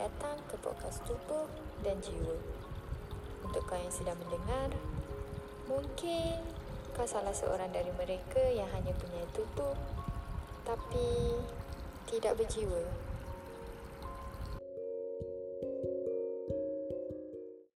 datang ke podcast tubuh dan jiwa. Untuk kau yang sedang mendengar, mungkin kau salah seorang dari mereka yang hanya punya tubuh tapi tidak berjiwa.